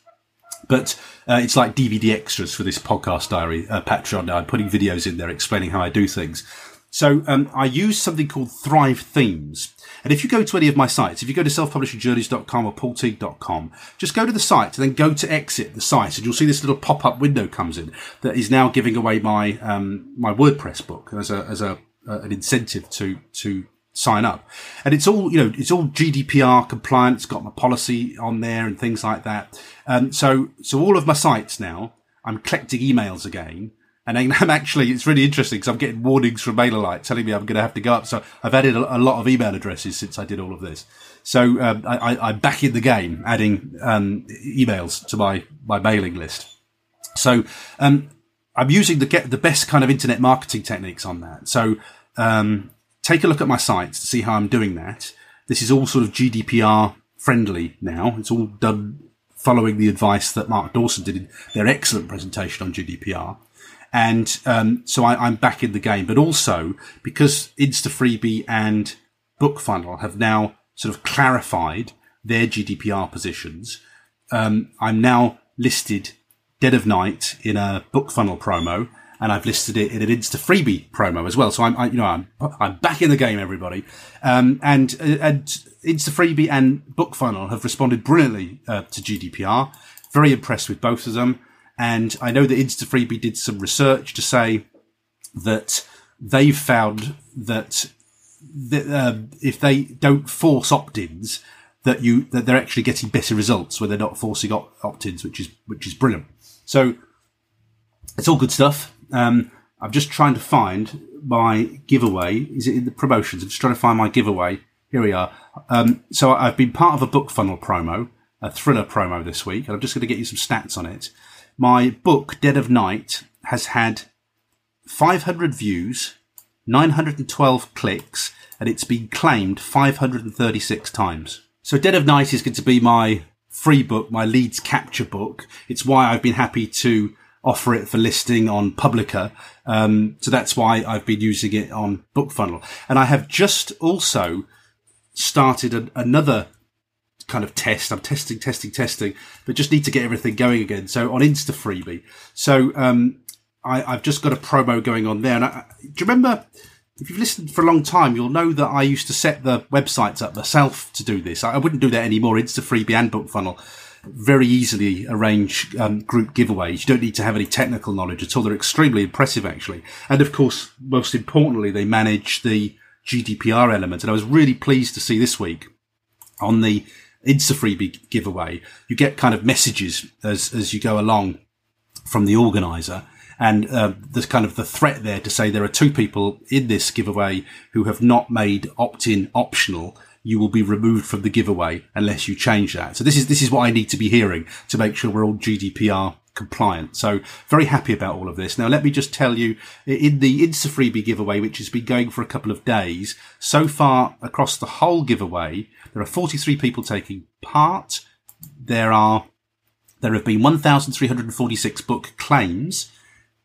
But uh, it's like DVD extras for this podcast diary, uh, Patreon. Now I'm putting videos in there explaining how I do things. So um, I use something called Thrive Themes. And if you go to any of my sites, if you go to selfpublishingjourneys.com or paulteague.com, just go to the site and then go to exit the site and you'll see this little pop-up window comes in that is now giving away my, um, my WordPress book as a, as a, uh, an incentive to, to sign up. And it's all, you know, it's all GDPR compliant. It's got my policy on there and things like that. Um, so, so all of my sites now, I'm collecting emails again. And <laughs> I'm actually, it's really interesting because I'm getting warnings from MailerLite telling me I'm going to have to go up. So I've added a, a lot of email addresses since I did all of this. So um, I, am back in the game, adding um, emails to my my mailing list. So um, I'm using the get the best kind of internet marketing techniques on that. So um, take a look at my sites to see how I'm doing that. This is all sort of GDPR friendly now. It's all done following the advice that Mark Dawson did in their excellent presentation on GDPR. And um, so I, am back in the game, but also because Instafreebie and BookFunnel have now sort of clarified their GDPR positions, um, I'm now listed dead of night in a BookFunnel promo and I've listed it in an Instafreebie promo as well. So I'm, I, you know, I'm, I'm back in the game, everybody. Um, and, uh, and Instafreebie and BookFunnel have responded brilliantly uh, to GDPR. Very impressed with both of them. And I know that Instafreebie did some research to say that they've found that, um, if they don't force opt-ins, that you that they're actually getting better results when they're not forcing opt-ins, which is which is brilliant. So it's all good stuff. Um, I'm just trying to find my giveaway. Is it in the promotions? I'm just trying to find my giveaway. Here we are. Um, so I've been part of a BookFunnel promo, a thriller promo this week, and I'm just going to get you some stats on it. My book, Dead of Night, has had 500 views, 912 clicks, and it's been claimed 536 times. So Dead of Night is going to be my free book, my leads capture book. It's why I've been happy to offer it for listing on Publica. Um, so that's why I've been using it on BookFunnel. And I have just also started a, another kind of test. I'm testing, testing, testing, but just need to get everything going again. So on Instafreebie. So, um, I, have just got a promo going on there. And I, do you remember, if you've listened for a long time, you'll know that I used to set the websites up myself to do this. I, I wouldn't do that anymore. Instafreebie and BookFunnel very easily arrange um, group giveaways. You don't need to have any technical knowledge at all. They're extremely impressive, actually. And of course, most importantly, they manage the GDPR element. And I was really pleased to see this week on the Instafreebie giveaway, you get kind of messages as, as you go along from the organizer. And uh, there's kind of the threat there to say there are two people in this giveaway who have not made opt-in optional you will be removed from the giveaway unless you change that. So this is this is what I need to be hearing to make sure we're all GDPR compliant. So very happy about all of this. Now let me just tell you in the Instafreebie giveaway, which has been going for a couple of days, so far across the whole giveaway, there are 43 people taking part. There are there have been 1,346 book claims,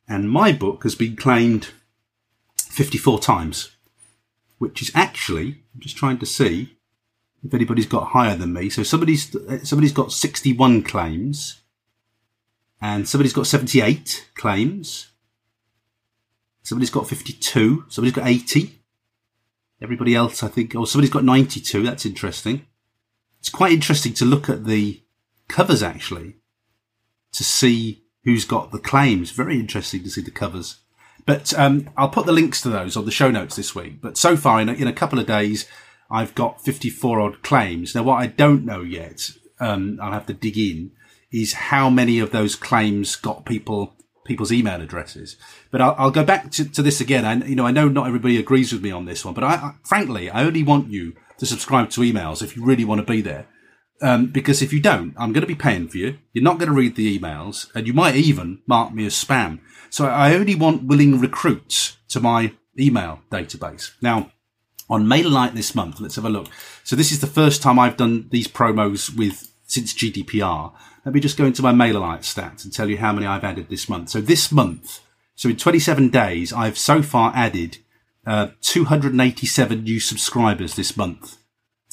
and my book has been claimed 54 times which is actually, I'm just trying to see if anybody's got higher than me. So somebody's, somebody's got 61 claims and somebody's got 78 claims. Somebody's got 52. Somebody's got 80. Everybody else, I think, oh, somebody's got 92. That's interesting. It's quite interesting to look at the covers actually to see who's got the claims. Very interesting to see the covers. But um, I'll put the links to those on the show notes this week. But so far, in a, in a couple of days, I've got 54 odd claims. Now, what I don't know yet, um, I'll have to dig in, is how many of those claims got people people's email addresses. But I'll, I'll go back to, to, this again. I, you know, I know not everybody agrees with me on this one, but I, I, frankly, I only want you to subscribe to emails if you really want to be there. Um, because if you don't, I'm going to be paying for you. You're not going to read the emails and you might even mark me as spam. So I only want willing recruits to my email database. Now, on MailerLite this month, let's have a look. So this is the first time I've done these promos with since GDPR. Let me just go into my MailerLite stats and tell you how many I've added this month. So this month, so in 27 days, I've so far added uh, 287 new subscribers this month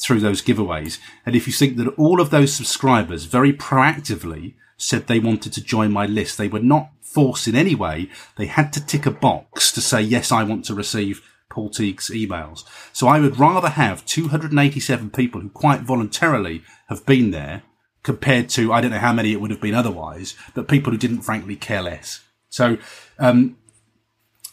through those giveaways. And if you think that all of those subscribers very proactively said they wanted to join my list, they were not forced in any way. They had to tick a box to say, yes, I want to receive Paul Teague's emails. So I would rather have 287 people who quite voluntarily have been there compared to, I don't know how many it would have been otherwise, but people who didn't frankly care less. So, um,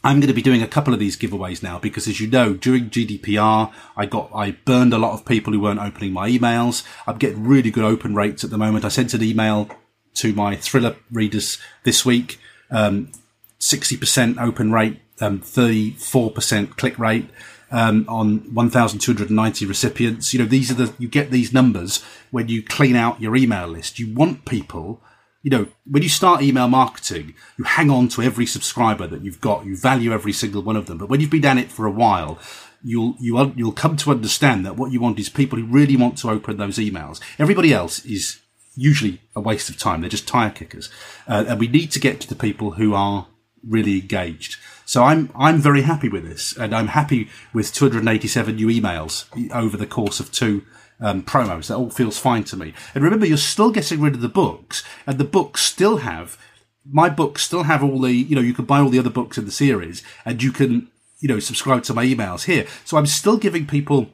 I'm going to be doing a couple of these giveaways now because as you know, during GDPR, I got, I burned a lot of people who weren't opening my emails. I'm getting really good open rates at the moment. I sent an email to my thriller readers this week. Um, 60% open rate, um, 34% click rate. Um, on 1,290 recipients. You know, these are the, you get these numbers when you clean out your email list. You want people, you know, when you start email marketing, you hang on to every subscriber that you've got. You value every single one of them. But when you've been at it for a while, you'll, you, you'll come to understand that what you want is people who really want to open those emails. Everybody else is usually a waste of time. They're just tire kickers. Uh, and we need to get to the people who are really engaged. So I'm, I'm very happy with this and I'm happy with 287 new emails over the course of two um, promos. That all feels fine to me. And remember, you're still getting rid of the books and the books still have, my books still have all the, you know, you can buy all the other books in the series and you can, you know, subscribe to my emails here. So I'm still giving people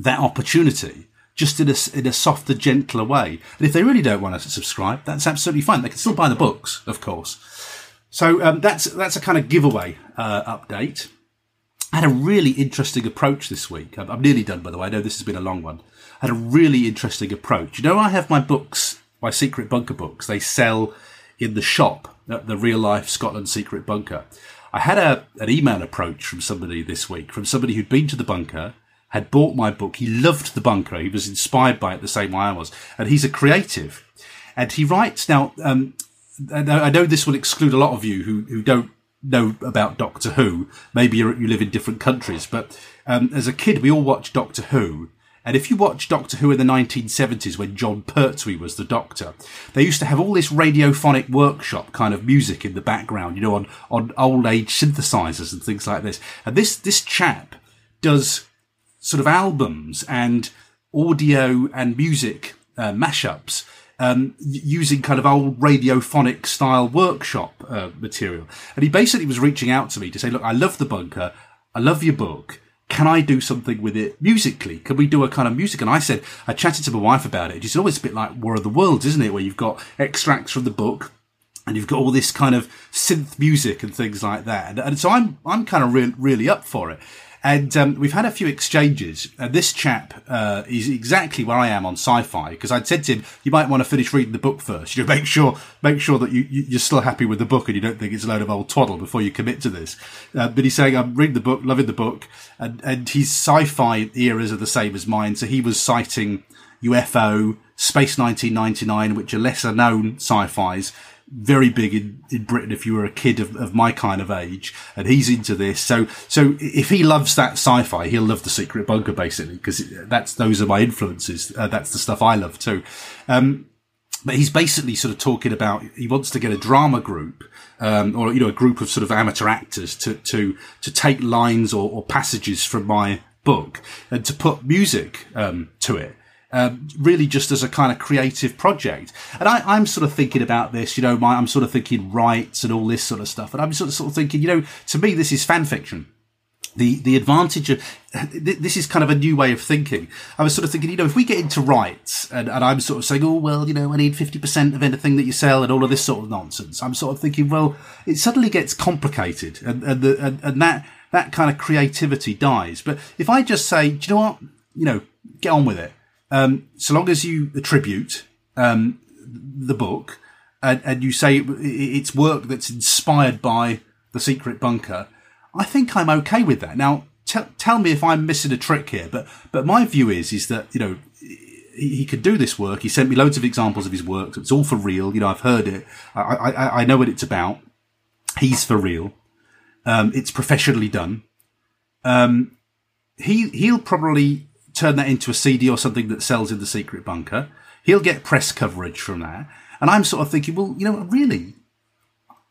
that opportunity just in a, in a softer, gentler way. And if they really don't want to subscribe, that's absolutely fine. They can still buy the books, of course. So um, that's that's a kind of giveaway uh, update. I had a really interesting approach this week. I'm, I'm, nearly done, by the way. I know this has been a long one. I had a really interesting approach. You know, I have my books, my secret bunker books. They sell in the shop at the Real Life Scotland Secret Bunker. I had a an email approach from somebody this week, from somebody who'd been to the bunker had bought my book. He loved the bunker. He was inspired by it the same way I was. And he's a creative. And he writes now, um, I know this will exclude a lot of you who, who don't know about Doctor Who. Maybe you live in different countries, but um, as a kid, we all watched Doctor Who. And if you watch Doctor Who in the 1970s when Jon Pertwee was the Doctor, they used to have all this radiophonic workshop kind of music in the background, you know, on, on old age synthesizers and things like this. And this, this chap does sort of albums and audio and music uh, mashups um, using kind of old radiophonic style workshop uh, material. And he basically was reaching out to me to say, look, I love the bunker. I love your book. can I do something with it musically? Can we do a kind of music? And I said, I chatted to my wife about it. It's always a bit like War of the Worlds, isn't it? Where you've got extracts from the book and you've got all this kind of synth music and things like that. And, and so I'm, I'm kind of re- really up for it. And um, we've had a few exchanges. And this chap uh, is exactly where I am on sci-fi because I'd said to him, "You might want to finish reading the book first. You know, make sure make sure that you, you are still happy with the book and you don't think it's a load of old twaddle before you commit to this." Uh, but he's saying, "I'm reading the book, loving the book," and and his sci-fi eras are the same as mine. So he was citing UFO, Space 1999, which are lesser known sci-fis very big in, in Britain if you were a kid of, of my kind of age, and he's into this. So, so if he loves that sci-fi, he'll love the Secret Bunker basically because that's those are my influences. Uh, that's the stuff I love too. Um, but he's basically sort of talking about he wants to get a drama group um, or you know a group of sort of amateur actors to to to take lines or, or passages from my book and to put music um, to it um, really just as a kind of creative project. And I, am sort of thinking about this, you know, my, I'm sort of thinking rights and all this sort of stuff. And I'm sort of, sort of thinking, you know, to me, this is fan fiction. The, the advantage of <laughs> this is kind of a new way of thinking. I was sort of thinking, you know, if we get into rights and, and I'm sort of saying, oh, well, you know, I need 50% of anything that you sell and all of this sort of nonsense. I'm sort of thinking, well, it suddenly gets complicated and, and, the, and, and that, that kind of creativity dies. But if I just say, do you know what? You know, get on with it um, so long as you attribute um, the book and, and you say it's work that's inspired by the secret bunker, I think I'm okay with that. Now, t- tell me if I'm missing a trick here, but but my view is is that you know he, could do this work. He sent me loads of examples of his work. It's all for real. You know, I've heard it. I I, I know what it's about. He's for real. Um, it's professionally done. Um, he he'll probably turn that into a CD or something that sells in the secret bunker. He'll get press coverage from that. And I'm sort of thinking, well, you know, really,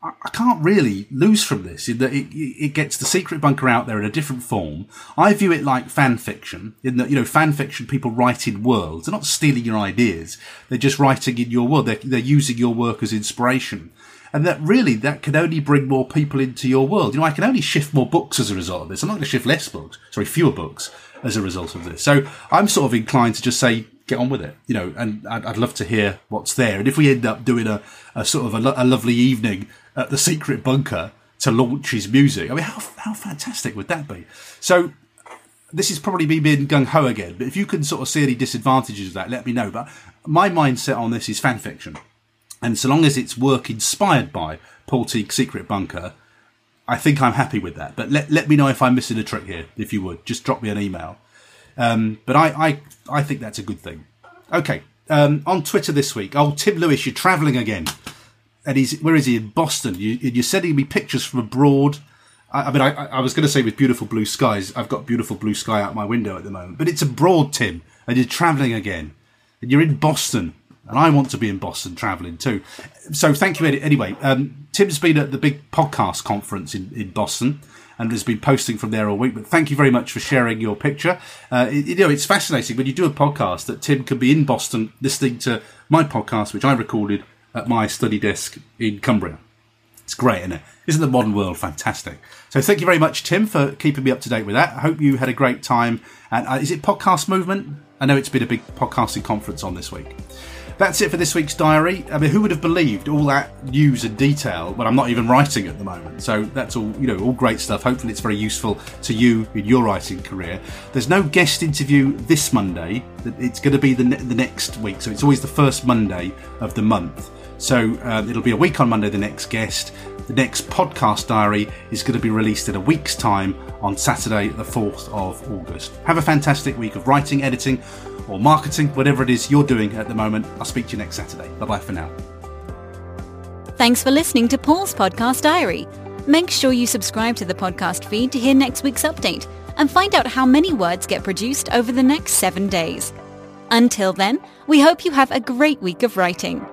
I can't really lose from this in that it, it gets the secret bunker out there in a different form. I view it like fan fiction in that, you know, fan fiction, people write in worlds. They're not stealing your ideas. They're just writing in your world. They're, they're using your work as inspiration. And that really, that can only bring more people into your world. You know, I can only shift more books as a result of this. I'm not going to shift less books, sorry, fewer books as a result of this. So I'm sort of inclined to just say, get on with it, you know, and I'd, I'd love to hear what's there. And if we end up doing a, a sort of a, lo- a, lovely evening at the secret bunker to launch his music, I mean, how, how fantastic would that be? So this is probably me being gung ho again, but if you can sort of see any disadvantages of that, let me know. But my mindset on this is fan fiction. And so long as it's work inspired by Paul Teague's Secret Bunker, I think I'm happy with that. But let, let me know if I'm missing a trick here, if you would. Just drop me an email. Um, but I, I, I think that's a good thing. Okay. Um, on Twitter this week, oh, Tim Lewis, you're travelling again. And he's, where is he? In Boston. You, you're sending me pictures from abroad. I, I mean, I, I was going to say with beautiful blue skies. I've got beautiful blue sky out my window at the moment. But it's abroad, Tim. And you're travelling again. And you're in Boston and I want to be in Boston traveling too. So thank you anyway. Um, Tim's been at the big podcast conference in, in Boston and has been posting from there all week. But thank you very much for sharing your picture. Uh, it, you know, it's fascinating when you do a podcast that Tim can be in Boston listening to my podcast, which I recorded at my study desk in Cumbria. It's great, isn't it? Isn't the modern world fantastic? So thank you very much, Tim, for keeping me up to date with that. I hope you had a great time. And uh, is it Podcast Movement? I know it's been a big podcasting conference on this week. That's it for this week's diary. I mean, who would have believed all that news and detail when I'm not even writing at the moment? So that's all, you know, all great stuff. Hopefully, it's very useful to you in your writing career. There's no guest interview this Monday. It's going to be the, the next week. So it's always the first Monday of the month. So um, it'll be a week on Monday, the next guest. The next podcast diary is going to be released in a week's time on Saturday, the 4th of August. Have a fantastic week of writing, editing, or marketing, whatever it is you're doing at the moment. I'll speak to you next Saturday. Bye bye for now. Thanks for listening to Paul's Podcast Diary. Make sure you subscribe to the podcast feed to hear next week's update and find out how many words get produced over the next seven days. Until then, we hope you have a great week of writing.